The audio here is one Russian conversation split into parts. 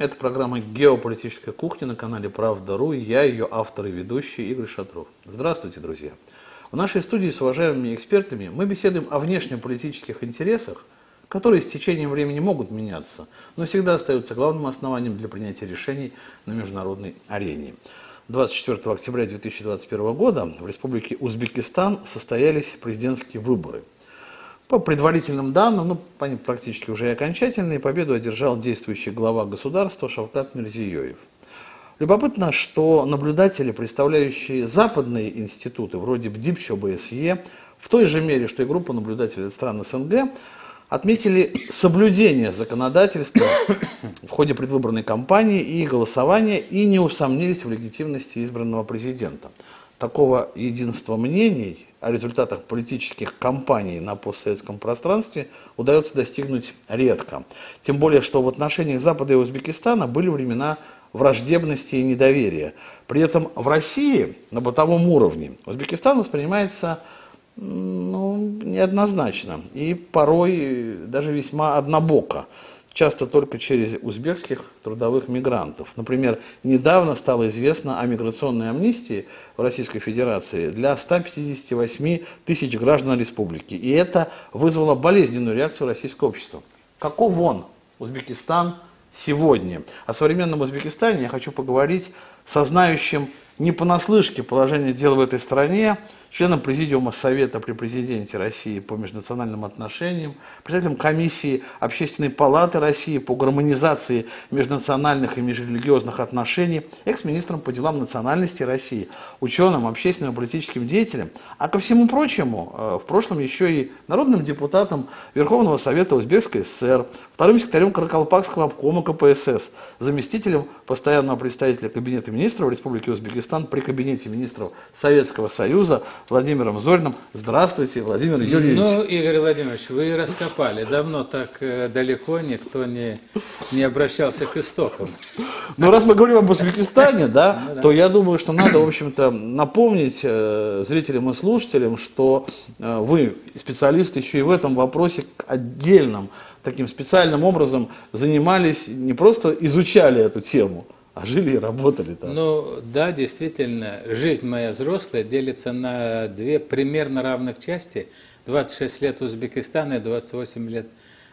Это программа «Геополитическая кухня» на канале «Правда.ру». Я ее автор и ведущий Игорь Шатров. Здравствуйте, друзья. В нашей студии с уважаемыми экспертами мы беседуем о внешнеполитических интересах, которые с течением времени могут меняться, но всегда остаются главным основанием для принятия решений на международной арене. 24 октября 2021 года в Республике Узбекистан состоялись президентские выборы – по предварительным данным, ну, они практически уже и окончательные, победу одержал действующий глава государства Шавкат Мирзиёев. Любопытно, что наблюдатели, представляющие западные институты, вроде БДИПЧ, ОБСЕ, в той же мере, что и группа наблюдателей стран СНГ, отметили соблюдение законодательства в ходе предвыборной кампании и голосования и не усомнились в легитимности избранного президента. Такого единства мнений о результатах политических кампаний на постсоветском пространстве удается достигнуть редко. Тем более, что в отношениях Запада и Узбекистана были времена враждебности и недоверия. При этом в России на бытовом уровне Узбекистан воспринимается ну, неоднозначно и порой даже весьма однобоко часто только через узбекских трудовых мигрантов. Например, недавно стало известно о миграционной амнистии в Российской Федерации для 158 тысяч граждан республики. И это вызвало болезненную реакцию российского общества. Каков он, Узбекистан, сегодня? О современном Узбекистане я хочу поговорить со знающим не понаслышке положение дел в этой стране, членом Президиума Совета при Президенте России по межнациональным отношениям, председателем комиссии Общественной палаты России по гармонизации межнациональных и межрелигиозных отношений, экс-министром по делам национальности России, ученым, общественным и политическим деятелем, а ко всему прочему, э, в прошлом еще и народным депутатом Верховного Совета Узбекской ССР, вторым секретарем Каракалпакского обкома КПСС, заместителем постоянного представителя Кабинета министров Республики Узбекистан Узбекистан при Кабинете министров Советского Союза Владимиром Зориным. Здравствуйте, Владимир Юрьевич. Ну, Игорь Владимирович, вы раскопали. Давно так э, далеко никто не, не обращался к истокам. Ну, раз мы говорим об Узбекистане, да, ну, да. то я думаю, что надо, в общем-то, напомнить э, зрителям и слушателям, что э, вы специалист еще и в этом вопросе отдельным таким специальным образом занимались, не просто изучали эту тему, а жили и работали там. Ну да, действительно, жизнь моя взрослая делится на две примерно равных части. 26 лет Узбекистана и 28 лет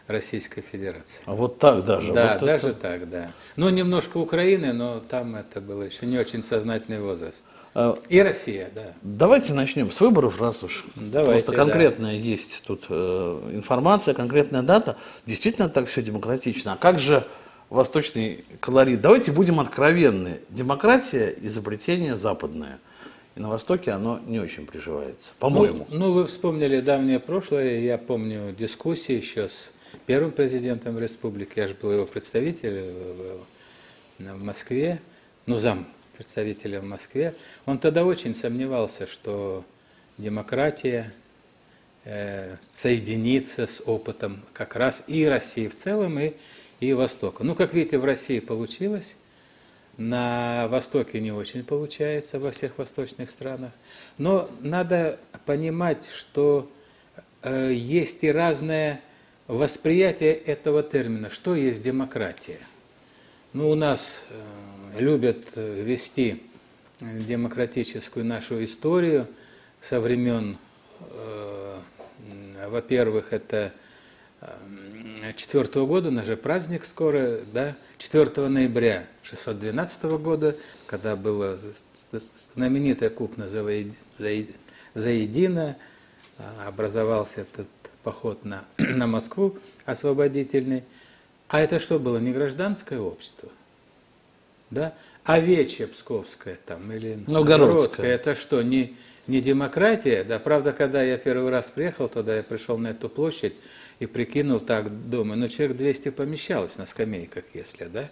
Российской Федерации. А вот так даже? Да, вот даже это... так, да. Ну, немножко Украины, но там это было еще не очень сознательный возраст. А, и Россия, да. Давайте начнем с выборов, раз уж Давайте, просто конкретная да. есть тут э, информация, конкретная дата. Действительно так все демократично. А как же восточный колорит. Давайте будем откровенны. Демократия – изобретение западное. И на Востоке оно не очень приживается, по-моему. Ну, ну, вы вспомнили давнее прошлое. Я помню дискуссии еще с первым президентом республики. Я же был его представитель в Москве, ну, зам представителя в Москве. Он тогда очень сомневался, что демократия э, соединится с опытом как раз и России в целом, и и Востока. Ну, как видите, в России получилось, на Востоке не очень получается во всех восточных странах. Но надо понимать, что э, есть и разное восприятие этого термина. Что есть демократия? Ну, у нас э, любят вести демократическую нашу историю со времен, э, во-первых, это 4 года, у нас же праздник скоро, да, 4 ноября 612 года, когда была знаменитая купна Заедина, а, образовался этот поход на, на Москву освободительный. А это что было, не гражданское общество? Да? Овечье Псковское там или Новгородское, это что, не, не демократия? Да, правда, когда я первый раз приехал туда, я пришел на эту площадь, и прикинул так, думаю, ну человек 200 помещалось на скамейках, если, да?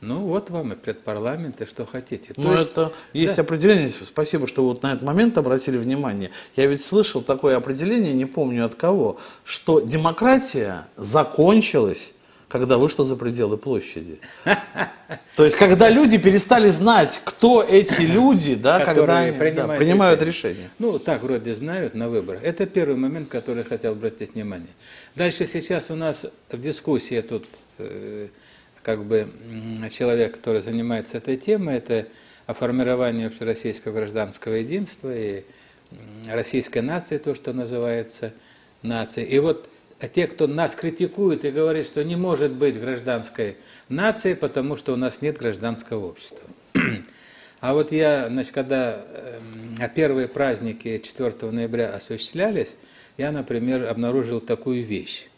Ну вот вам и предпарламент, и что хотите. Ну это есть да. определение, спасибо, что вот на этот момент обратили внимание. Я ведь слышал такое определение, не помню от кого, что демократия закончилась когда вышло за пределы площади. То есть, когда люди перестали знать, кто эти люди, да, когда они принимают, да, принимают решения. Ну, так вроде знают на выборах. Это первый момент, который хотел обратить внимание. Дальше сейчас у нас в дискуссии тут, э, как бы человек, который занимается этой темой, это о формировании общероссийского гражданского единства и российской нации, то, что называется нацией. И вот а те, кто нас критикует и говорит, что не может быть гражданской нации, потому что у нас нет гражданского общества. А вот я, значит, когда э, первые праздники 4 ноября осуществлялись, я, например, обнаружил такую вещь.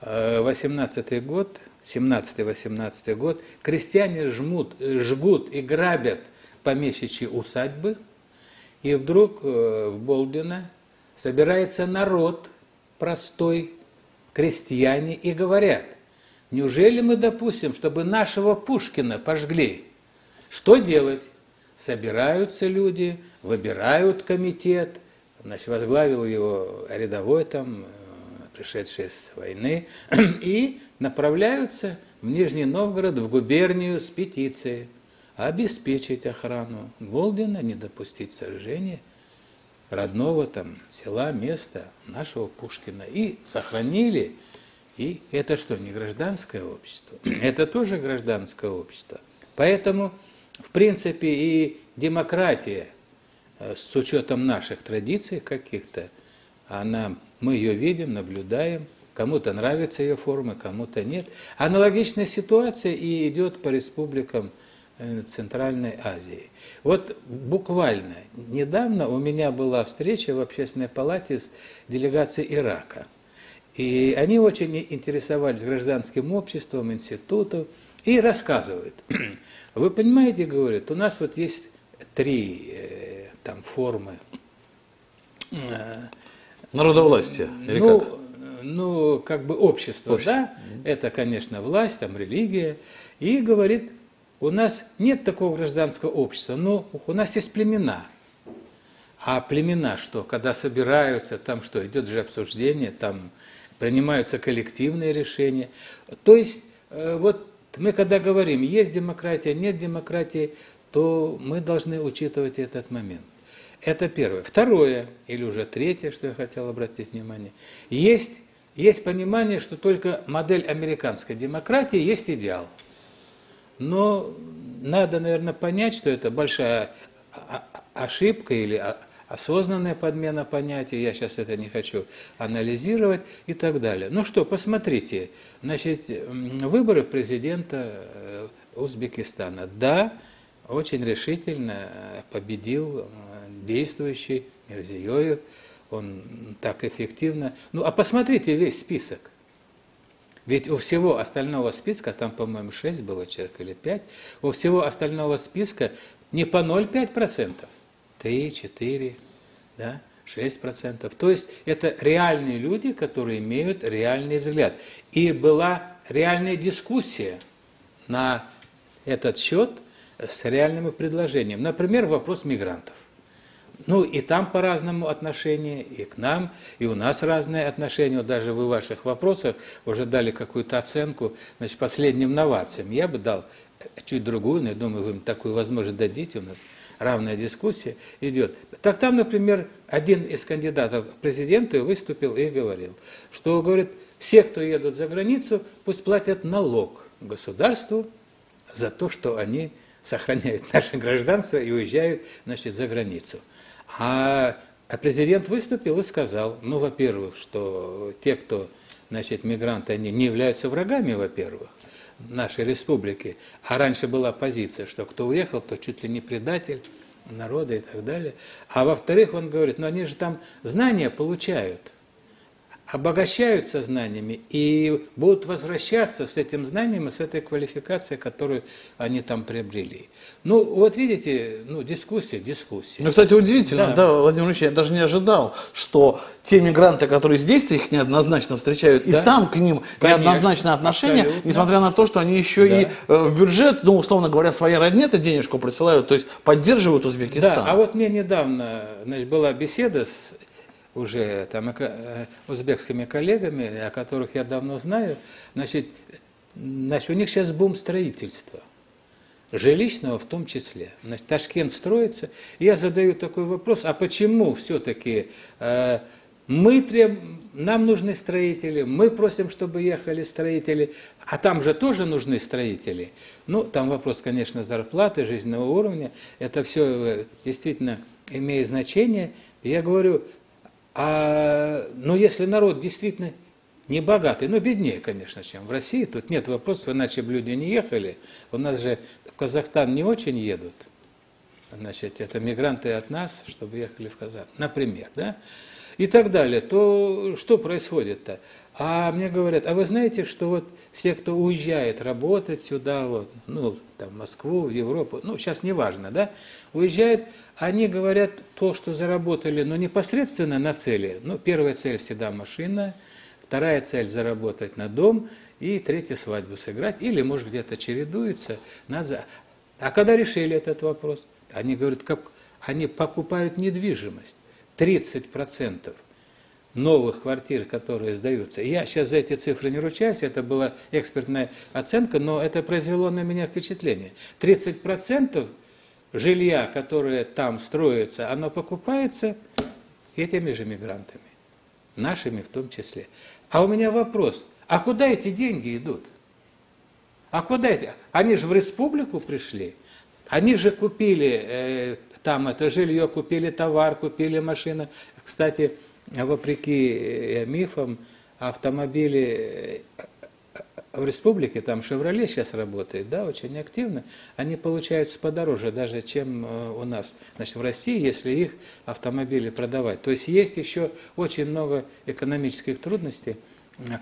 18 э, год, 17-18 год, крестьяне жмут, жгут и грабят помещичьи усадьбы, и вдруг э, в Болдино собирается народ простой, крестьяне, и говорят, неужели мы допустим, чтобы нашего Пушкина пожгли? Что делать? собираются люди, выбирают комитет, значит, возглавил его рядовой там, э, пришедший с войны, и направляются в Нижний Новгород, в губернию с петицией обеспечить охрану Голдина, не допустить сожжения родного там села, места нашего Пушкина. И сохранили, и это что, не гражданское общество? Это тоже гражданское общество. Поэтому в принципе, и демократия э, с учетом наших традиций каких-то, она, мы ее видим, наблюдаем, кому-то нравятся ее формы, кому-то нет. Аналогичная ситуация и идет по республикам Центральной Азии. Вот буквально недавно у меня была встреча в общественной палате с делегацией Ирака. И они очень интересовались гражданским обществом, институтом, и рассказывают, вы понимаете, говорят, у нас вот есть три э, там формы. Э, Народовластия, или ну, как? Ну, как бы общество, общество, да, это, конечно, власть, там, религия, и говорит, у нас нет такого гражданского общества, но у нас есть племена. А племена что? Когда собираются, там что, идет же обсуждение, там принимаются коллективные решения. То есть, э, вот мы когда говорим, есть демократия, нет демократии, то мы должны учитывать этот момент. Это первое. Второе, или уже третье, что я хотел обратить внимание, есть, есть понимание, что только модель американской демократии есть идеал. Но надо, наверное, понять, что это большая ошибка или осознанная подмена понятий, я сейчас это не хочу анализировать и так далее. Ну что, посмотрите, значит, выборы президента э, Узбекистана. Да, очень решительно э, победил э, действующий Мирзиёев, он так эффективно. Ну, а посмотрите весь список. Ведь у всего остального списка, там, по-моему, 6 было человек или 5, у всего остального списка не по 0,5%, 3, 4, да, 6%. То есть это реальные люди, которые имеют реальный взгляд. И была реальная дискуссия на этот счет с реальным предложением. Например, вопрос мигрантов. Ну, и там по-разному отношения, и к нам, и у нас разные отношения. Вот даже вы в ваших вопросах уже дали какую-то оценку значит, последним новациям. Я бы дал чуть другую, но я думаю, вы такую возможность дадите у нас равная дискуссия идет. Так там, например, один из кандидатов в президенты выступил и говорил, что, говорит, все, кто едут за границу, пусть платят налог государству за то, что они сохраняют наше гражданство и уезжают, значит, за границу. А, а президент выступил и сказал, ну, во-первых, что те, кто, значит, мигранты, они не являются врагами, во-первых, нашей республики. А раньше была позиция, что кто уехал, то чуть ли не предатель народа и так далее. А во-вторых, он говорит, ну они же там знания получают – обогащаются знаниями и будут возвращаться с этим знанием и с этой квалификацией, которую они там приобрели. Ну, вот видите, ну, дискуссия, дискуссия. Ну, кстати, удивительно, да, да Владимир Ильич, я даже не ожидал, что те мигранты, которые здесь их неоднозначно встречают, да? и там к ним Конечно, неоднозначное отношение, абсолютно. несмотря на то, что они еще да. и э, в бюджет, ну, условно говоря, своей родне эту денежку присылают, то есть поддерживают Узбекистан. Да, а вот мне недавно значит, была беседа с уже там, э, узбекскими коллегами, о которых я давно знаю, значит, значит, у них сейчас бум строительства, жилищного в том числе. Значит, Ташкент строится. И я задаю такой вопрос, а почему все-таки э, Мы треб... Нам нужны строители, мы просим, чтобы ехали строители, а там же тоже нужны строители. Ну, там вопрос, конечно, зарплаты, жизненного уровня, это все э, действительно имеет значение. Я говорю, а, ну, если народ действительно не богатый, но беднее, конечно, чем в России, тут нет вопросов, иначе бы люди не ехали. У нас же в Казахстан не очень едут. Значит, это мигранты от нас, чтобы ехали в Казахстан, например, да? И так далее. То что происходит-то? А мне говорят, а вы знаете, что вот все, кто уезжает работать сюда, вот, ну, там, в Москву, в Европу, ну, сейчас не важно, да, уезжают, они говорят то, что заработали, но непосредственно на цели. Ну, первая цель всегда машина, вторая цель заработать на дом, и третья свадьбу сыграть, или, может, где-то чередуется. Надо... А когда решили этот вопрос? Они говорят, как они покупают недвижимость. 30% новых квартир, которые сдаются. Я сейчас за эти цифры не ручаюсь, это была экспертная оценка, но это произвело на меня впечатление. 30% жилья, которое там строится, оно покупается этими же мигрантами, нашими в том числе. А у меня вопрос, а куда эти деньги идут? А куда это? Они же в республику пришли. Они же купили э, там это жилье, купили товар, купили машины. Кстати, вопреки э, мифам, автомобили э, в республике, там «Шевроле» сейчас работает, да, очень активно, они получаются подороже даже, чем э, у нас. Значит, в России, если их автомобили продавать. То есть есть еще очень много экономических трудностей,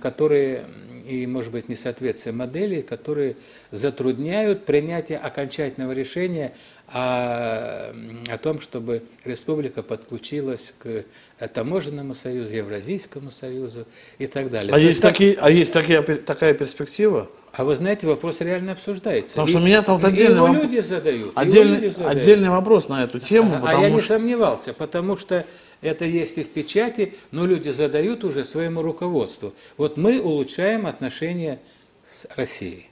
которые, и, может быть, несоответствие моделей, которые затрудняют принятие окончательного решения о, о том, чтобы республика подключилась к таможенному союзу, Евразийскому союзу и так далее. А, есть, так, такие, а есть такие, такая перспектива? А вы знаете, вопрос реально обсуждается. Потому и, что меня там вот отдельный, его люди задают, отдельный, люди задают. отдельный вопрос на эту тему. А, а я не сомневался, потому что это есть и в печати, но люди задают уже своему руководству. Вот мы улучшаем отношения с Россией.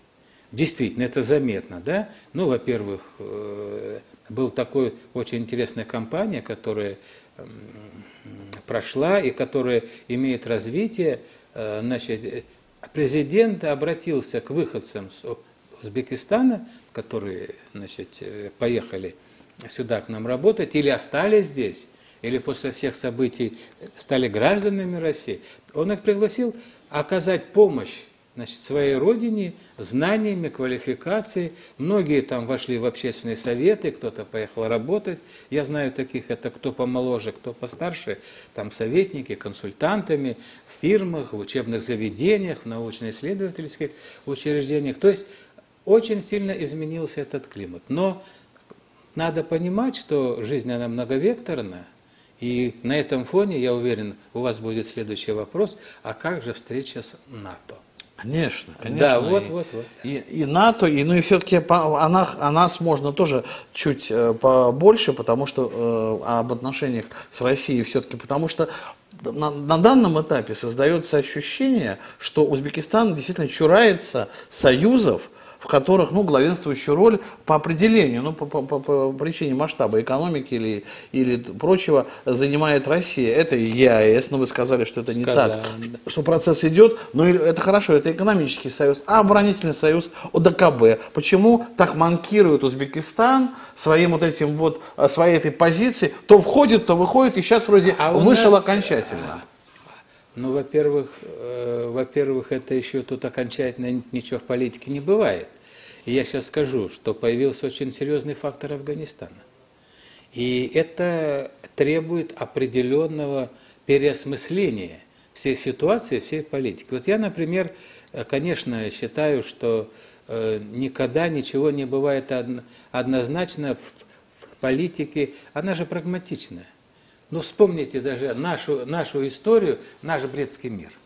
Действительно, это заметно, да? Ну, во-первых, э, был такой очень интересная компания, которая прошла и которая имеет развитие. Э, значит, президент обратился к выходцам с Узбекистана, которые значит, э, поехали сюда к нам работать или остались здесь, или после всех событий стали гражданами России. Он их пригласил оказать помощь значит, своей родине знаниями, квалификацией. Многие там вошли в общественные советы, кто-то поехал работать. Я знаю таких, это кто помоложе, кто постарше, там советники, консультантами в фирмах, в учебных заведениях, в научно-исследовательских учреждениях. То есть очень сильно изменился этот климат. Но надо понимать, что жизнь, она многовекторная, и на этом фоне, я уверен, у вас будет следующий вопрос, а как же встреча с НАТО? Конечно, конечно. Да, вот, и, вот, вот. И, и НАТО, и, ну и все-таки о, о нас можно тоже чуть э, побольше, потому что э, об отношениях с Россией все-таки, потому что на, на данном этапе создается ощущение, что Узбекистан действительно чурается союзов, в которых ну, главенствующую роль по определению, ну, по, по, по, по причине масштаба экономики или, или прочего занимает Россия. Это ЕАЭС, но вы сказали, что это Сказали, не так, что процесс идет, но это хорошо, это экономический союз, а оборонительный союз ОДКБ. Почему так манкирует Узбекистан своим вот этим вот, своей этой позиции, то входит, то выходит, и сейчас вроде а вышел нас... окончательно. Ну, во-первых, э, во-первых, это еще тут окончательно ничего в политике не бывает. И я сейчас скажу, что появился очень серьезный фактор Афганистана. И это требует определенного переосмысления всей ситуации, всей политики. Вот я, например, конечно, считаю, что э, никогда ничего не бывает однозначно в политике, она же прагматичная. Ну, вспомните даже нашу, нашу историю, наш бредский мир –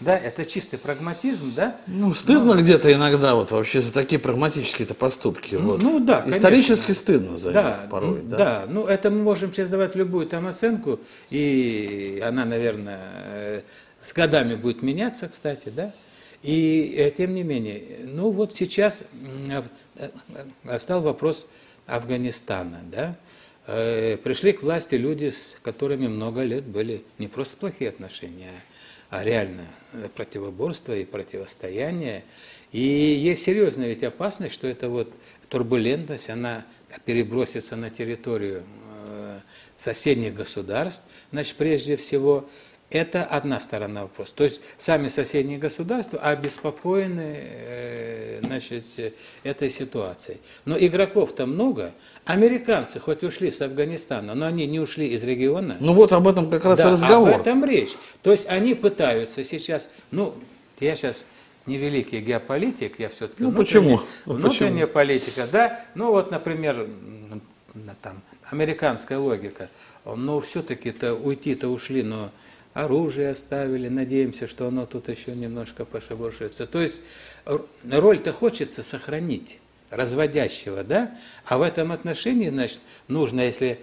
да, это чистый прагматизм, да? Ну, стыдно Но... где-то иногда вот вообще за такие прагматические-то поступки. Ну, вот. ну да, Исторически конечно. стыдно за да, них порой. Да. да, ну это мы можем сейчас давать любую там оценку, и она, наверное, э, с годами будет меняться, кстати, да? И э, тем не менее, ну вот сейчас э, стал вопрос Афганистана, да? пришли к власти люди, с которыми много лет были не просто плохие отношения, а реально противоборство и противостояние. И есть серьезная ведь опасность, что эта вот турбулентность, она перебросится на территорию э, соседних государств. Значит, прежде всего, это одна сторона вопроса. То есть сами соседние государства обеспокоены э, значит, этой ситуацией. Но игроков-то много. Американцы хоть ушли с Афганистана, но они не ушли из региона. Ну вот об этом как раз да, и разговор. Об этом речь. То есть они пытаются сейчас, ну, я сейчас не великий геополитик, я все-таки ну, почему? внутренняя почему? политика, да. Ну вот, например, там американская логика. Ну все-таки-то уйти-то ушли, но оружие оставили, надеемся, что оно тут еще немножко пошебуршится. То есть роль-то хочется сохранить, разводящего, да? А в этом отношении, значит, нужно, если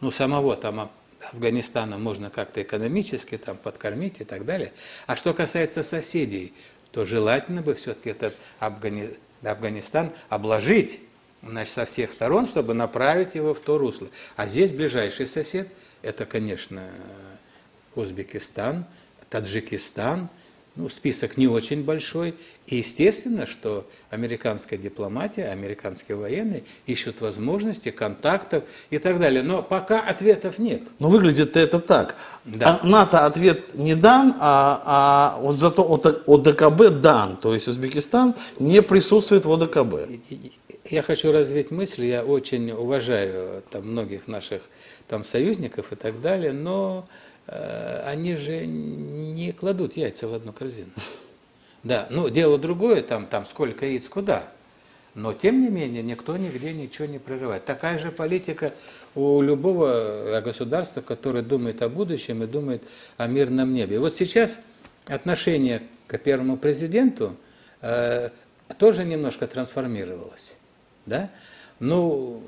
ну, самого там Афганистана можно как-то экономически там подкормить и так далее. А что касается соседей, то желательно бы все-таки этот Афгани... Афганистан обложить значит, со всех сторон, чтобы направить его в то русло. А здесь ближайший сосед, это, конечно, Узбекистан, Таджикистан, ну, список не очень большой. И естественно, что американская дипломатия, американские военные ищут возможности, контактов и так далее. Но пока ответов нет. Но выглядит это так. Да. А НАТО ответ не дан, а, а вот зато ОДКБ дан. То есть Узбекистан не присутствует в ОДКБ. Я хочу развить мысль, я очень уважаю там, многих наших там, союзников и так далее, но они же не кладут яйца в одну корзину. Да, ну дело другое, там, там сколько яиц куда. Но тем не менее никто нигде ничего не прерывает. Такая же политика у любого государства, которое думает о будущем и думает о мирном небе. Вот сейчас отношение к первому президенту э, тоже немножко трансформировалось. Да? Ну,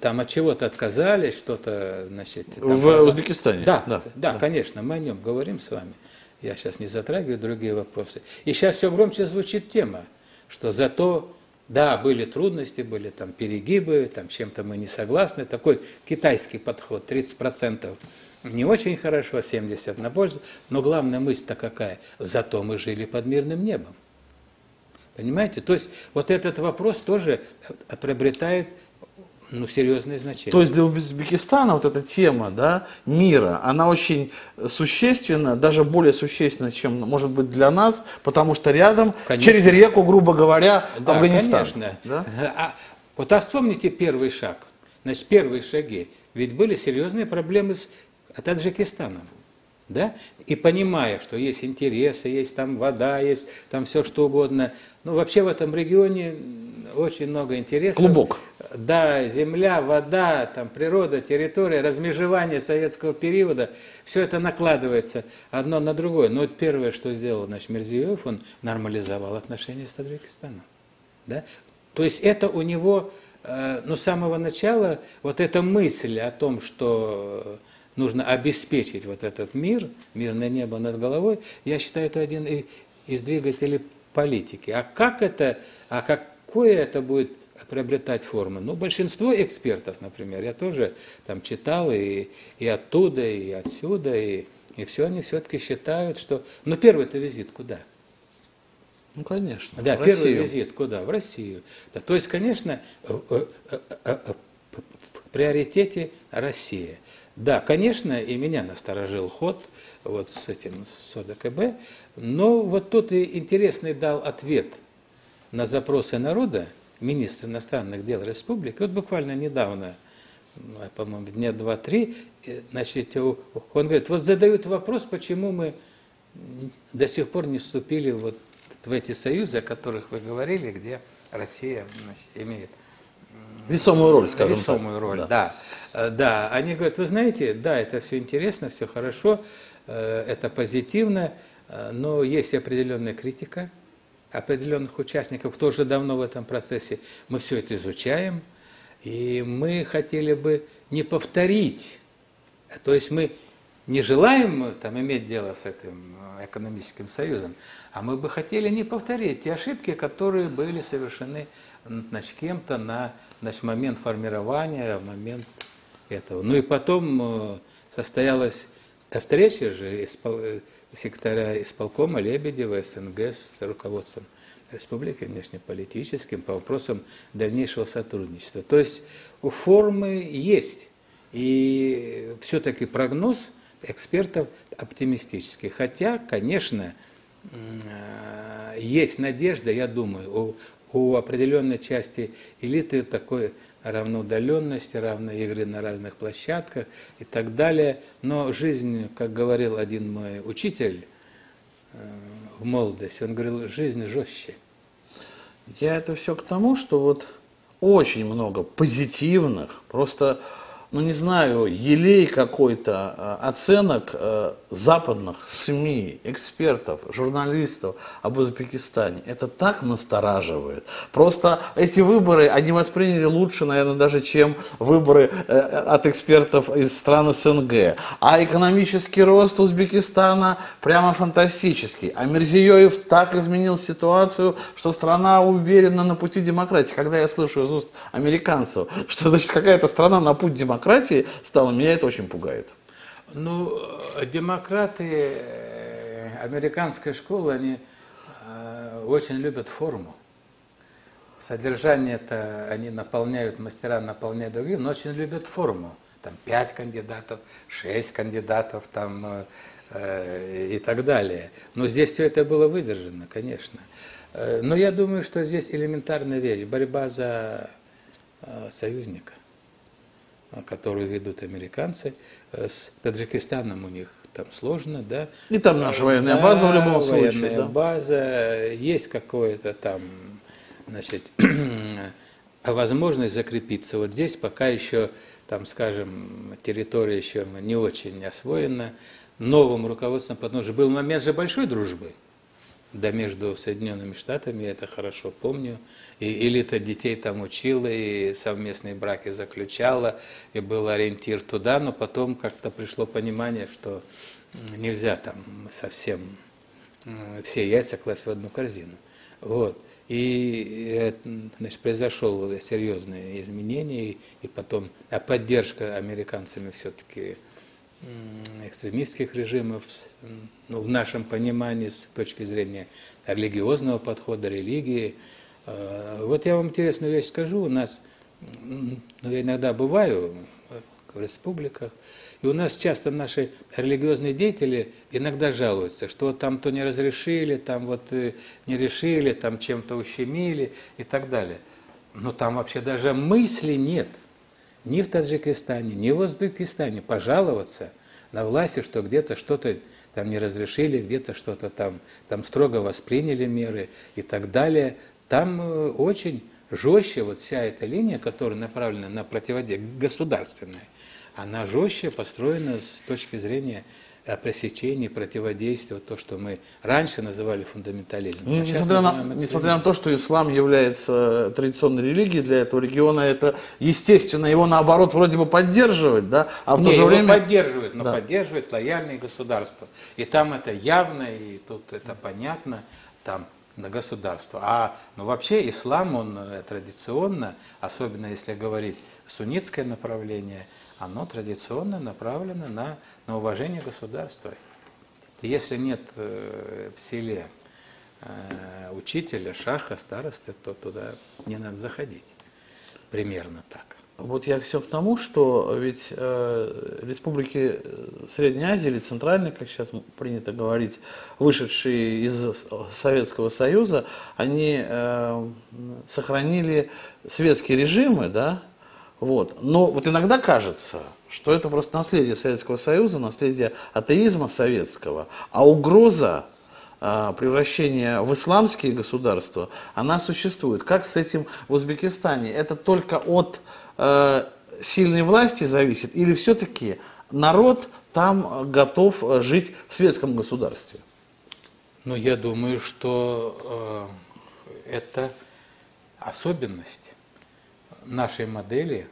там от чего-то отказались, что-то, значит... Там, в правда... Узбекистане? Да, да, да, да, конечно, мы о нем говорим с вами. Я сейчас не затрагиваю другие вопросы. И сейчас все громче звучит тема, что зато, да, были трудности, были там перегибы, там чем-то мы не согласны. Такой китайский подход, 30% не очень хорошо, 70% на пользу. Но главная мысль-то какая? Зато мы жили под мирным небом. Понимаете? То есть вот этот вопрос тоже приобретает ну, серьезное значение. То есть для Узбекистана вот эта тема да, мира, она очень существенна, даже более существенна, чем может быть для нас, потому что рядом, конечно. через реку, грубо говоря, да, Афганистан. Конечно. Да? А, вот а вспомните первый шаг. Значит, первые шаги. Ведь были серьезные проблемы с Таджикистаном да, и понимая, что есть интересы, есть там вода, есть там все что угодно. Ну, вообще в этом регионе очень много интересов. Клубок. Да, земля, вода, там природа, территория, размежевание советского периода, все это накладывается одно на другое. Но вот первое, что сделал наш Мерзиев, он нормализовал отношения с Таджикистаном. Да? То есть это у него, э, ну, с самого начала, вот эта мысль о том, что нужно обеспечить вот этот мир, мирное небо над головой, я считаю, это один из двигателей политики. А как это, а какое это будет приобретать формы? Ну, большинство экспертов, например, я тоже там читал и, и оттуда, и отсюда, и, и все они все-таки считают, что... Ну, первый-то визит куда? Ну, конечно. Да, первый визит куда? В Россию. Да, то есть, конечно, в приоритете Россия. Да, конечно, и меня насторожил ход вот с этим с ОДКБ, но вот тут и интересный дал ответ на запросы народа министр иностранных дел республики. Вот буквально недавно, по-моему, дня два-три, э, значит, он говорит, вот задают вопрос, почему мы до сих пор не вступили вот в эти союзы, о которых вы говорили, где Россия значит, имеет весомую роль, скажем весомую так. роль, да. да. Э, да, они говорят, вы знаете, да, это все интересно, все хорошо, э, это позитивно, э, но есть определенная критика определенных участников, кто уже давно в этом процессе. Мы все это изучаем, и мы хотели бы не повторить, то есть мы не желаем там, иметь дело с этим экономическим союзом, а мы бы хотели не повторить те ошибки, которые были совершены значит, кем-то на значит, момент формирования, момент этого. Ну и потом э, состоялась встреча же испол... секретаря исполкома Лебедева СНГ с руководством республики внешнеполитическим по вопросам дальнейшего сотрудничества. То есть формы есть. И все-таки прогноз экспертов оптимистический. Хотя, конечно, есть надежда, я думаю, у, у определенной части элиты такой равноудаленности, равной игры на разных площадках и так далее. Но жизнь, как говорил один мой учитель э, в молодости, он говорил, жизнь жестче. Я это все к тому, что вот очень много позитивных, просто ну не знаю, елей какой-то э, оценок э, западных СМИ, экспертов, журналистов об Узбекистане. Это так настораживает. Просто эти выборы, они восприняли лучше, наверное, даже, чем выборы э, от экспертов из стран СНГ. А экономический рост Узбекистана прямо фантастический. А Мирзиёев так изменил ситуацию, что страна уверена на пути демократии. Когда я слышу из уст американцев, что значит какая-то страна на путь демократии, демократии стало, меня это очень пугает. Ну, демократы э, американской школы, они э, очень любят форму. Содержание-то они наполняют, мастера наполняют другим, но очень любят форму. Там пять кандидатов, шесть кандидатов там, э, и так далее. Но здесь все это было выдержано, конечно. Но я думаю, что здесь элементарная вещь, борьба за союзника которую ведут американцы. Э, с Таджикистаном у них там сложно, да. И там наша военная да, база в любом случае. Военная да. база, есть какое-то там, значит, возможность закрепиться. Вот здесь пока еще, там, скажем, территория еще не очень освоена. Новым руководством, потому что был момент же большой дружбы да между Соединенными Штатами, я это хорошо помню, и элита детей там учила, и совместные браки заключала, и был ориентир туда, но потом как-то пришло понимание, что нельзя там совсем все яйца класть в одну корзину. Вот. И значит, произошло серьезное изменение, и потом, а поддержка американцами все-таки экстремистских режимов, ну, в нашем понимании с точки зрения религиозного подхода, религии. А, вот я вам интересную вещь скажу. У нас, ну, я иногда бываю в республиках, и у нас часто наши религиозные деятели иногда жалуются, что там то не разрешили, там вот э, не решили, там чем-то ущемили и так далее. Но там вообще даже мысли нет – ни в Таджикистане, ни в Узбекистане пожаловаться на власти, что где-то что-то там не разрешили, где-то что-то там, там строго восприняли меры и так далее. Там э, очень жестче вот вся эта линия, которая направлена на противодействие, государственная, она жестче построена с точки зрения о пресечении, противодействии, то, что мы раньше называли фундаментализмом. А несмотря, на, несмотря на то, что ислам является традиционной религией для этого региона, это естественно его наоборот вроде бы поддерживать, да, а в Не, то же время... поддерживает, но да. поддерживает лояльные государства. И там это явно, и тут это понятно, там на государство. А ну, вообще ислам, он э, традиционно, особенно если говорить суннитское направление, оно традиционно направлено на, на уважение государства. Если нет э, в селе э, учителя, шаха, старосты, то туда не надо заходить. Примерно так. Вот я все к тому, что ведь э, республики Средней Азии или Центральной, как сейчас принято говорить, вышедшие из Советского Союза, они э, сохранили светские режимы, да, вот. Но вот иногда кажется, что это просто наследие Советского Союза, наследие атеизма советского, а угроза а, превращения в исламские государства, она существует. Как с этим в Узбекистане? Это только от э, сильной власти зависит или все-таки народ там готов жить в светском государстве? Ну, я думаю, что э, это особенность нашей модели,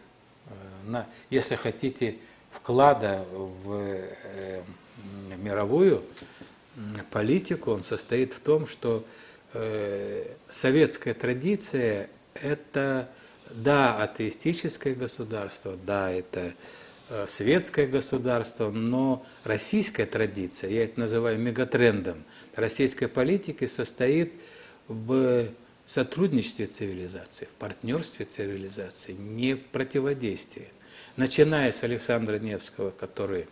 э, на, если хотите, вклада в э, мировую политику, он состоит в том, что э, советская традиция – это, да, атеистическое государство, да, это светское государство, но российская традиция, я это называю мегатрендом, российской политики состоит в сотрудничестве цивилизации, в партнерстве цивилизации, не в противодействии. Начиная с Александра Невского, который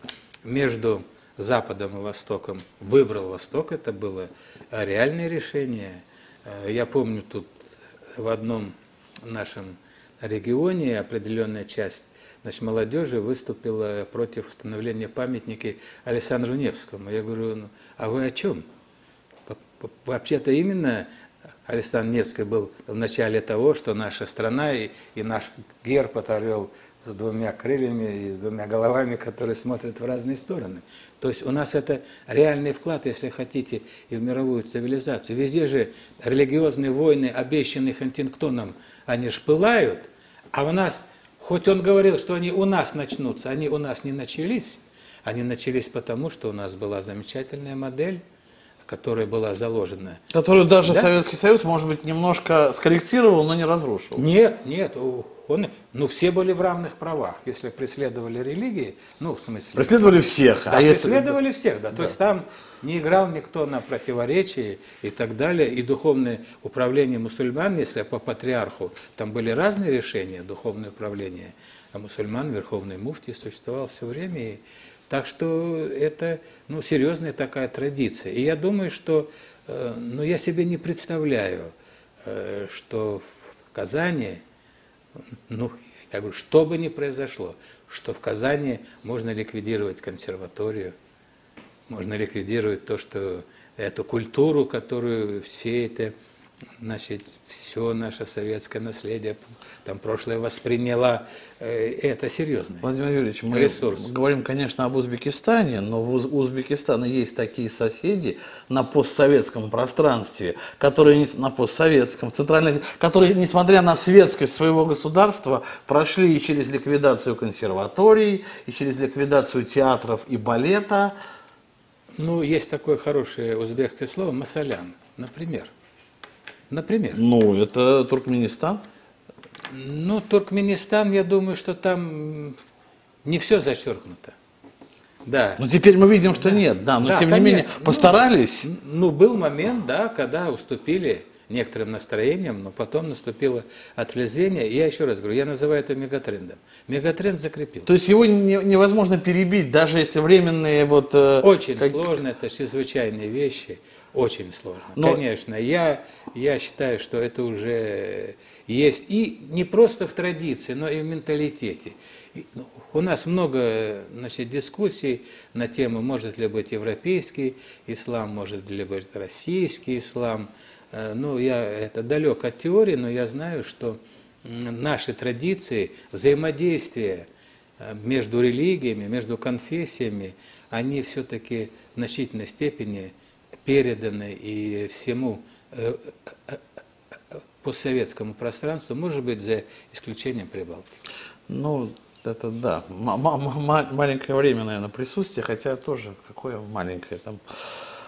между Западом и Востоком выбрал Восток, это было реальное решение. Э, я помню тут в одном нашем регионе определенная часть значит, молодежи выступила против установления памятника Александру Невскому. Я говорю, ну, а вы о чем? Вообще-то именно Александр Невский был в начале того, что наша страна и, и наш герб оторвел с двумя крыльями и с двумя головами, которые смотрят в разные стороны. То есть у нас это реальный вклад, если хотите, и в мировую цивилизацию. Везде же религиозные войны, обещанные Хантингтоном, они ж а у нас, хоть он говорил, что они у нас начнутся, они у нас не начались. Они начались потому, что у нас была замечательная модель, которая была заложена. Которую даже да? Советский Союз, может быть, немножко скорректировал, но не разрушил. Нет, нет, он, ну, все были в равных правах, если преследовали религии, ну, в смысле... Преследовали всех. Да, а преследовали если... всех, да. да. То есть там не играл никто на противоречии и так далее. И духовное управление мусульман, если по патриарху, там были разные решения, духовное управление, а мусульман, верховный муфтий существовал все время. И так что это ну, серьезная такая традиция. И я думаю, что э, ну, я себе не представляю, э, что в Казани, ну, я говорю, что бы ни произошло, что в Казани можно ликвидировать консерваторию, можно ликвидировать то, что эту культуру, которую все это значит, все наше советское наследие, там прошлое восприняло, э, это серьезно. Владимир Юрьевич, мы ресурс. говорим, конечно, об Узбекистане, но в Узбекистане есть такие соседи на постсоветском пространстве, которые на постсоветском, в центральной, которые, несмотря на светскость своего государства, прошли и через ликвидацию консерваторий, и через ликвидацию театров и балета. Ну, есть такое хорошее узбекское слово «масалян», например. Например? Ну, это Туркменистан. Ну, Туркменистан, я думаю, что там не все зачеркнуто. Да. Но теперь мы видим, что да. нет, да, но да, тем конечно. не менее постарались. Ну, ну, был момент, да, когда уступили некоторым настроениям, но потом наступило отвлезение. И я еще раз говорю, я называю это мегатрендом. Мегатренд закрепился. То есть его не, невозможно перебить, даже если временные вот... Э, Очень как... сложно, это чрезвычайные вещи. Очень сложно. Но... Конечно, я, я считаю, что это уже есть и не просто в традиции, но и в менталитете. Ну, у нас много значит, дискуссий на тему, может ли быть европейский ислам, может ли быть российский ислам. Э, ну, я это далек от теории, но я знаю, что наши традиции, взаимодействие э, между религиями, между конфессиями, они все-таки в значительной степени переданы и всему э, э, э, постсоветскому пространству, может быть, за исключением Прибалтики. Ну, это да, маленькое время, наверное, присутствие, хотя тоже какое маленькое там.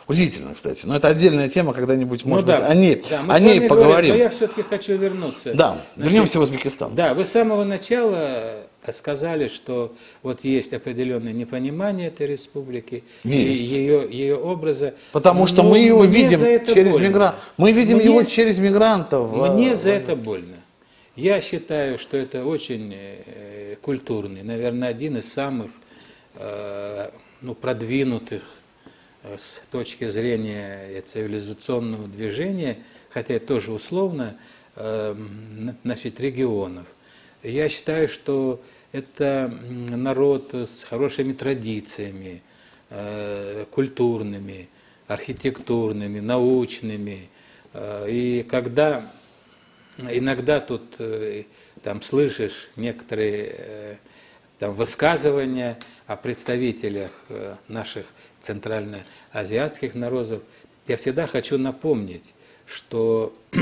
Удивительно, кстати. Но это отдельная тема, когда-нибудь, ну, может да, быть, о ней, да, о ней поговорим. Говорим, но я все-таки хочу вернуться. Да, Значит, вернемся в Узбекистан. Да, вы с самого начала сказали, что вот есть определенное непонимание этой республики есть. и ее, ее образа. Потому что мы его видим через мигрантов. Мы видим мне, его через мигрантов. Мне за это больно. Я считаю, что это очень э, культурный, наверное, один из самых э, ну, продвинутых Э, с точки зрения цивилизационного движения, хотя тоже условно, значит, регионов. Я считаю, что это народ с хорошими традициями, э, культурными, архитектурными, научными. Э, и когда иногда тут там слышишь некоторые там, высказывания о представителях э, наших центральноазиатских народов, я всегда хочу напомнить, что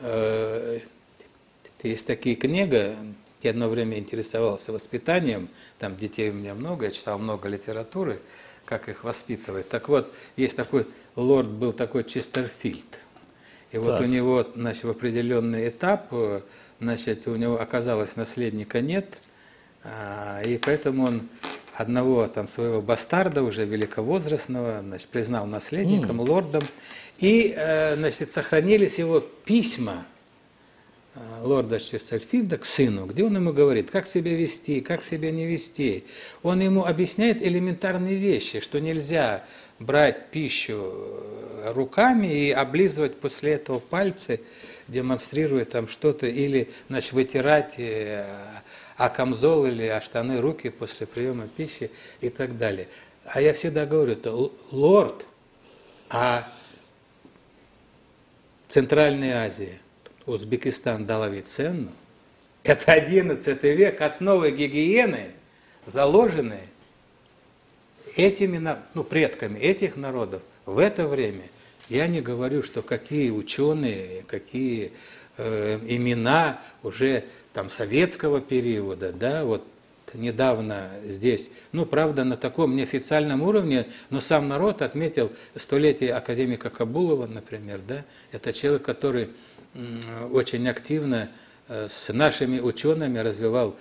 э, есть такие книги, я одно время интересовался воспитанием, там детей у меня много, я читал много литературы, как их воспитывать. Так вот, есть такой лорд, был такой Честерфильд. И так. вот у него, значит, в определенный этап, э, значит, у него оказалось наследника нет – А, И поэтому он одного там своего бастарда, уже великовозрастного, значит, признал наследником, лордом. И, э, значит, сохранились его письма э, лорда Честерфилда к сыну, где он ему говорит, как себя вести, как себя не вести. Он ему объясняет элементарные вещи, что нельзя брать пищу э, руками и облизывать после этого пальцы, демонстрируя там что-то, или, значит, вытирать о камзол или о штаны руки после приема пищи и так далее. А я всегда говорю, это лорд, а Центральная Азия, Узбекистан, Далавиценну, это 11 век, основы гигиены заложены этими, ну, предками этих народов в это время. Я не говорю, что какие ученые, какие э, имена уже там советского периода, да, вот недавно здесь, ну, правда, на таком неофициальном уровне, но сам народ отметил столетие академика Кабулова, например, да, это человек, который очень активно э, с нашими учеными развивал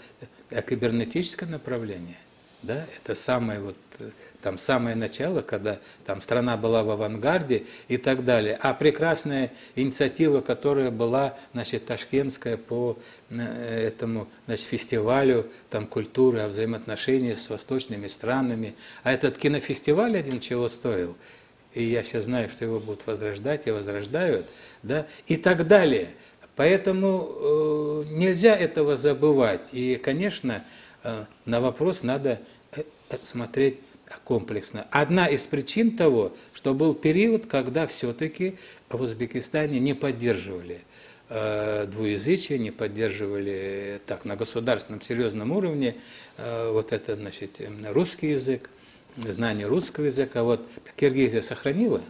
э, кибернетическое направление. Да, это самое вот э, там самое начало, когда там страна была в авангарде и так далее. А прекрасная инициатива, которая была, значит, ташкентская по э, этому, значит, фестивалю там культуры, о взаимоотношениях с восточными странами. А этот кинофестиваль один чего стоил? И я сейчас знаю, что его будут возрождать и возрождают, да, и так далее. Поэтому э, нельзя этого забывать. И, конечно, на вопрос надо э, смотреть комплексно. Одна из причин того, что был период, когда все-таки в Узбекистане не поддерживали э, двуязычие, не поддерживали так на государственном серьезном уровне э, вот это, значит, э, русский язык, знание русского языка. Вот Киргизия сохранила,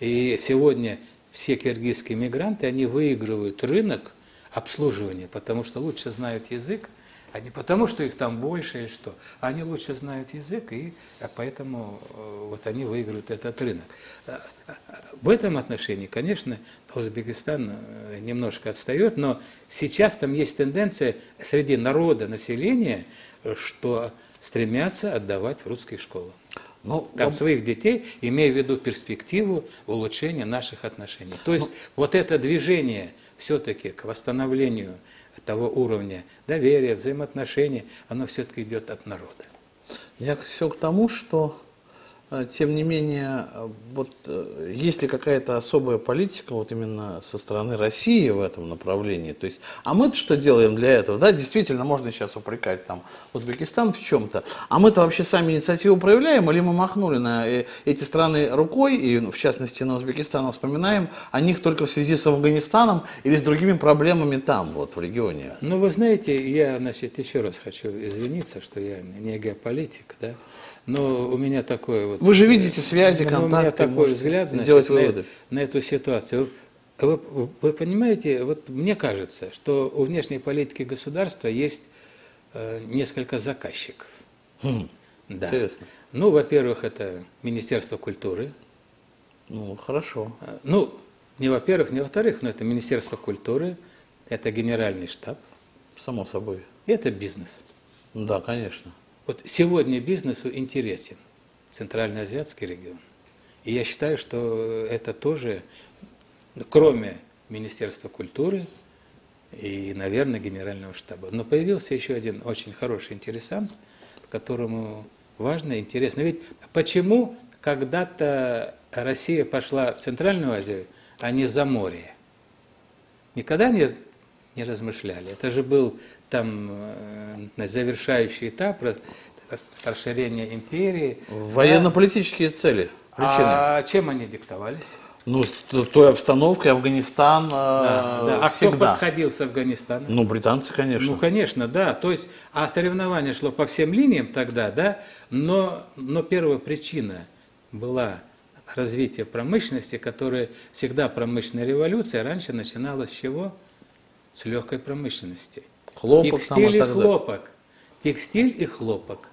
и сегодня все киргизские мигранты, они выигрывают рынок обслуживания, потому что лучше знают язык, а не потому, что их там больше или что. Они лучше знают язык, и а поэтому э, вот они выигрывают этот рынок. А, а, В этом отношении, конечно, Узбекистан э, немножко отстает, но сейчас там есть тенденция среди народа, населения, что стремятся отдавать в русские школы. Ну, Как своих детей, имея в виду перспективу улучшения наших отношений. То есть вот это движение все-таки к восстановлению того уровня доверия, взаимоотношений, оно все-таки идет от народа. Я все к тому, что, тем не менее, вот э, есть ли какая-то особая политика вот именно со стороны России в этом направлении? То есть, а мы-то что делаем для этого? Да, действительно, можно сейчас упрекать там Узбекистан в чем-то, а мы-то вообще сами инициативу проявляем, или мы махнули на э, эти страны рукой, и в частности на Узбекистан вспоминаем о них только в связи с Афганистаном или с другими проблемами там, вот в регионе? Ну, вы знаете, я, значит, еще раз хочу извиниться, что я не геополитик, да, но у меня такое вот... Вы же видите связи, Ну, у меня контакты, такой взгляд, значит, сделать на, выводы. на эту ситуацию. Вы, вы понимаете, вот мне кажется, что у внешней политики государства есть э, несколько заказчиков. Хм, Да. Интересно. Ну, во-первых, это Министерство культуры. Ну, хорошо. Э, Ну, не во-первых, не во-вторых, но это Министерство культуры, это Генеральный штаб, Само собой. и это бизнес. Да, конечно. Вот сегодня бизнесу интересен Центральноазиатский регион. И я считаю, что это тоже, кроме Министерства культуры и, наверное, Генерального штаба. Но появился еще один очень хороший интересант, которому важно, интересно. Ведь почему когда-то Россия пошла в Центральную Азию, а не за море? Никогда не, не размышляли. Это же был там э, завершающий этап ра- расширения империи. Военно-политические цели, причины. А чем они диктовались? Ну, с той обстановкой Афганистан э, Да, да. А кто всегда. подходил с Афганистана? Ну, британцы, конечно. Ну, конечно, да. То есть, а соревнование шло по всем линиям тогда, да, но, но первая причина была развитие промышленности, которая всегда промышленная революция раньше начиналась с чего? С легкой промышленности. Хлопок там Текстиль и и хлопок. Текстиль и хлопок.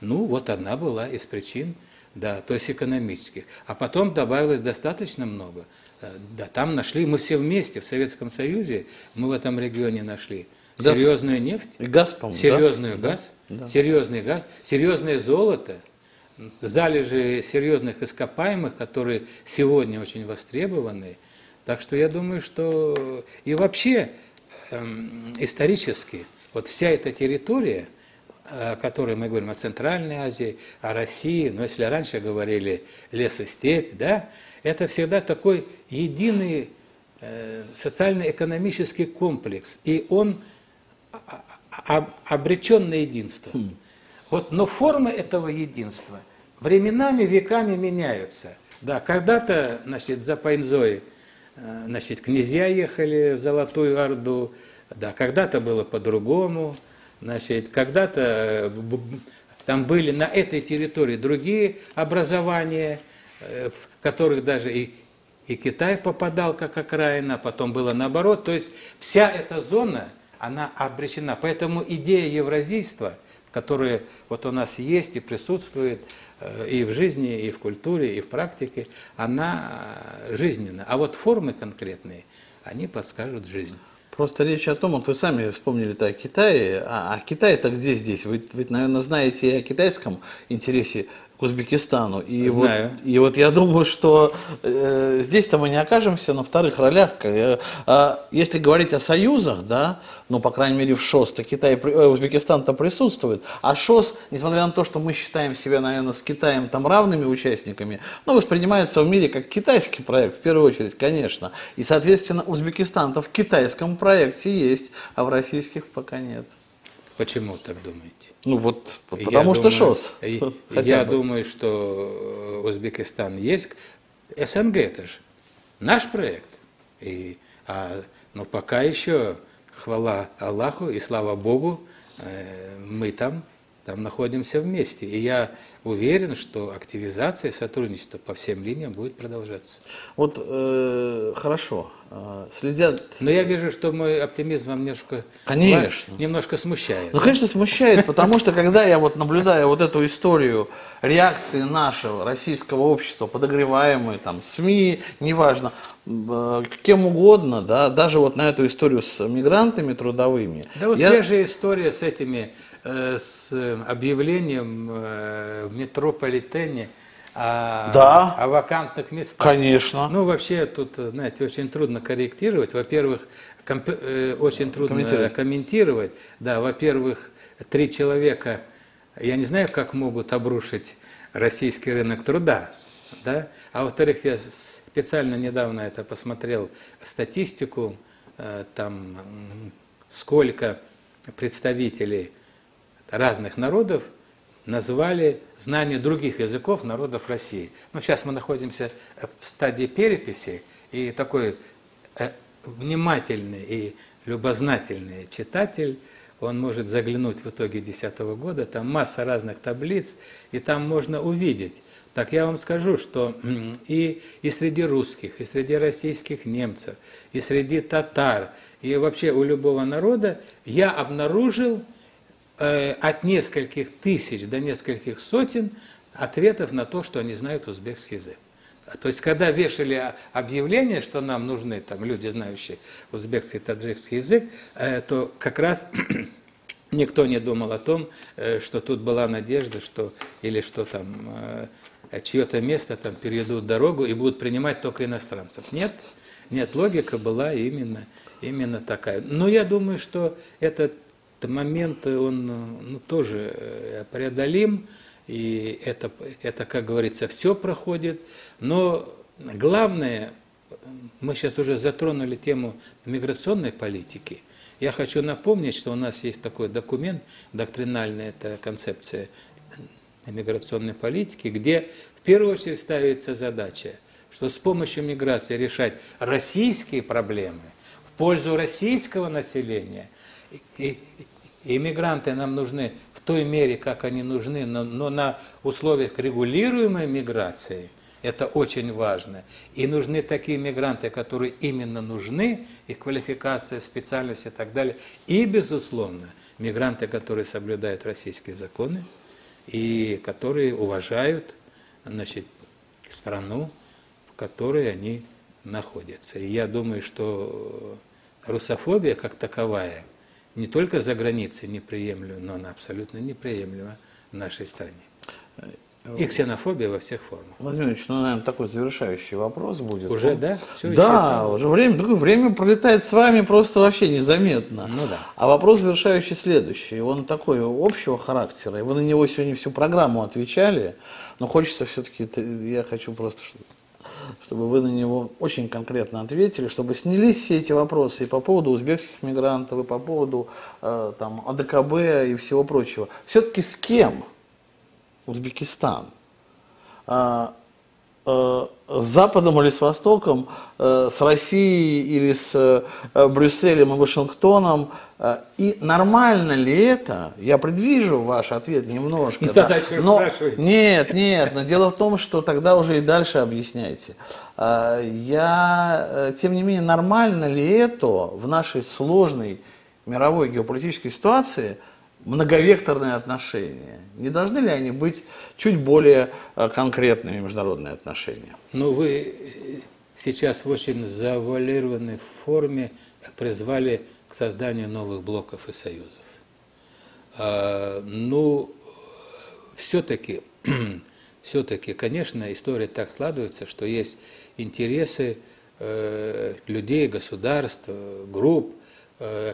Ну, вот одна была из причин да, то есть экономических. А потом добавилось достаточно много. Э, да, там нашли, мы все вместе в Советском Союзе, мы в этом регионе нашли Газ. серьезную нефть, И газ, серьезную Да, газ, да. серьезный газ, серьезное золото, залежи серьезных ископаемых, которые сегодня очень востребованы. Так что я думаю, что и вообще исторически вот вся эта территория, о которой мы говорим, о Центральной Азии, о России, но если раньше говорили лес и степь, да, это всегда такой единый э, социально-экономический комплекс, и он а- а- обречен на единство. Вот, но формы этого единства временами, веками меняются. Да, когда-то, значит, за Пайнзой, э, значит, князья ехали в Золотую Орду, да, когда-то было по-другому, значит, когда-то э, там были на этой территории другие образования, э, в которых даже и, и Китай попадал как окраина, потом было наоборот. То есть вся эта зона, она обречена. Поэтому идея евразийства, которая вот у нас есть и присутствует э, и в жизни, и в культуре, и в практике, она э, жизненна. А вот формы конкретные, они подскажут жизнь. Просто речь о том, вот вы сами вспомнили-то о Китае, а, а Китай-то где здесь? Вы, вы, наверное, знаете о китайском интересе Узбекистану. И Знаю. Вот, и вот я думаю, что э, здесь-то мы не окажемся на вторых ролях. Э, а если говорить о союзах, да, ну, по крайней мере, в ШОС, то Китай, э, Узбекистан-то присутствует. А ШОС, несмотря на то, что мы считаем себя, наверное, с Китаем там равными участниками, но воспринимается в мире как китайский проект, в первую очередь, конечно. И, соответственно, Узбекистан-то в китайском проекте есть, а в российских пока нет. Почему так думаете? Ну вот, вот Я потому что думаю- ШОС. Я бы. думаю, что э, Узбекистан есть. СНГ это же наш проект. И, а, но пока еще, хвала Аллаху и слава Богу, э, мы там, там находимся вместе. И я уверен, что активизация сотрудничества по всем линиям будет продолжаться. Вот э, хорошо, э, следят. Но я вижу, что мой оптимизм вам немножко, Конечно. вас немножко смущает. Ну, конечно, смущает, потому что когда я вот наблюдаю вот эту историю реакции нашего российского общества, подогреваемой там СМИ, неважно, э, кем угодно, да, даже вот на эту историю с мигрантами трудовыми. Да вот я- свежая история с этими, с э, объявлением э, в метрополитене о, Да. о вакантных местах. Конечно. Ну, вообще, тут, знаете, очень трудно корректировать. Во-первых, комп- э, очень трудно Комментировать. комментировать. Да, во-первых, три человека, я не знаю, как могут обрушить российский рынок труда. Да? А во-вторых, я с- специально недавно это посмотрел статистику, там сколько представителей разных народов назвали знание других языков народов России. Ну, сейчас мы находимся в стадии переписи, и такой э, внимательный и любознательный читатель, он может заглянуть в итоге 2010 года, там масса разных таблиц, и там можно увидеть. Так я вам скажу, что и, и среди русских, и среди российских немцев, и среди татар, и вообще у любого народа я обнаружил э, от нескольких тысяч до нескольких сотен ответов на то, что они знают узбекский язык. То есть, когда вешали а- объявление, что нам нужны там, люди, знающие узбекский и таджикский язык, э, то как раз никто не думал о том, э, что тут была надежда, что или что там э, чье-то место там перейдут дорогу и будут принимать только иностранцев. Нет, нет, логика была именно, именно такая. Но я думаю, что этот момент, он ну, тоже э, преодолим, и это, это, как говорится, все проходит. Но главное, мы сейчас уже затронули тему миграционной политики. Я хочу напомнить, что у нас есть такой документ, доктринальная это концепция миграционной политики, где в первую очередь ставится задача, что с помощью миграции решать российские проблемы в пользу российского населения. И, и, мигранты нам нужны в той мере, как они нужны, но, но на условиях регулируемой миграции – это очень важно. И нужны такие мигранты, которые именно нужны, их квалификация, специальность и так далее. И, безусловно, мигранты, которые соблюдают российские законы и которые уважают значит, страну, в которой они находятся. И я думаю, что русофобия как таковая не только за границей неприемлема, но она абсолютно неприемлема в нашей стране. И ксенофобия во всех формах. Владимир Ильич, ну, наверное, такой завершающий вопрос будет. Уже, да? Всё да, уже время, такое время пролетает с вами просто вообще незаметно. Ну да. А вопрос завершающий следующий. Он такой общего характера, и вы на него сегодня всю программу отвечали, но хочется все-таки, я хочу просто, чтобы- вы на него очень конкретно ответили, чтобы снялись все эти вопросы и по поводу узбекских мигрантов, и по поводу э, там, АДКБ и всего прочего. Все-таки с кем Узбекистан? А, с Западом или с Востоком, э, с Россией или с э, Брюсселем и Вашингтоном. Э, И нормально ли это? Я предвижу ваш ответ немножко. Да. Но-? Нет, нет, но дело в том, что тогда уже и дальше объясняйте. Я, э, тем не менее, нормально ли это в нашей сложной мировой геополитической ситуации многовекторные отношения? Не должны ли они быть чуть более э, конкретными международные отношения? Ну, вы э, сейчас в очень завуалированной форме призвали к созданию новых блоков и союзов. А, ну, все-таки, все-таки, конечно, история так складывается, что есть интересы э, людей, государств, групп,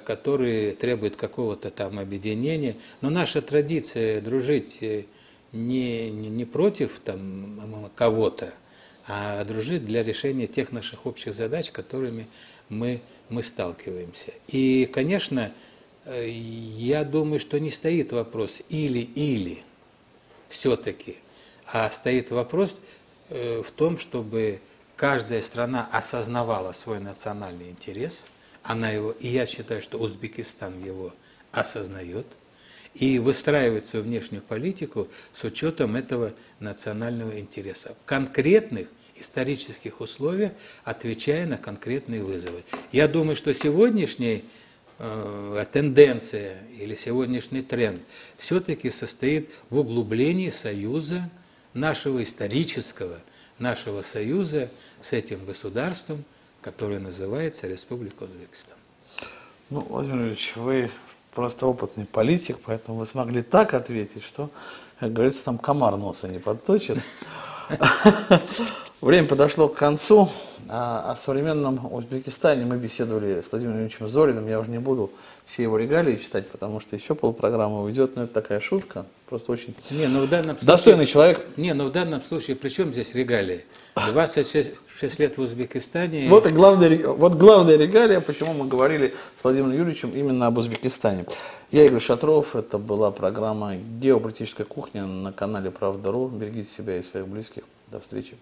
которые требуют какого-то там объединения. Но наша традиция дружить э, не, не, не против там кого-то, а дружить для решения тех наших общих задач, которыми мы, мы сталкиваемся. И, конечно, э, я думаю, что не стоит вопрос или-или все-таки, а стоит вопрос э, в том, чтобы каждая страна осознавала свой национальный интерес, она его, и я считаю, что Узбекистан его осознает, и выстраивает свою внешнюю политику с учетом этого национального интереса. В конкретных исторических условиях, отвечая на конкретные вызовы. Я думаю, что сегодняшняя э, тенденция или сегодняшний тренд все-таки состоит в углублении союза нашего исторического, нашего союза с этим государством, которое называется Республика Узбекистан. Ну, Владимир Ильич, вы просто опытный политик, поэтому вы смогли так ответить, что, как говорится, там комар носа не подточит. Время подошло к концу. А О современном Узбекистане мы беседовали с Владимиром Ильичем Зориным. Я уже не буду все его регалии читать, потому что еще полпрограммы уйдет, но это такая шутка. Просто очень Не, ну в данном случае... достойный человек. Не, ну в данном случае, при чем здесь регалии? 26 лет в Узбекистане. Вот, и главная, вот главная регалия, почему мы говорили с Владимиром Юрьевичем именно об Узбекистане. Я Игорь Шатров, это была программа «Геополитическая кухня» на канале «Правда.ру». Берегите себя и своих близких. До встречи.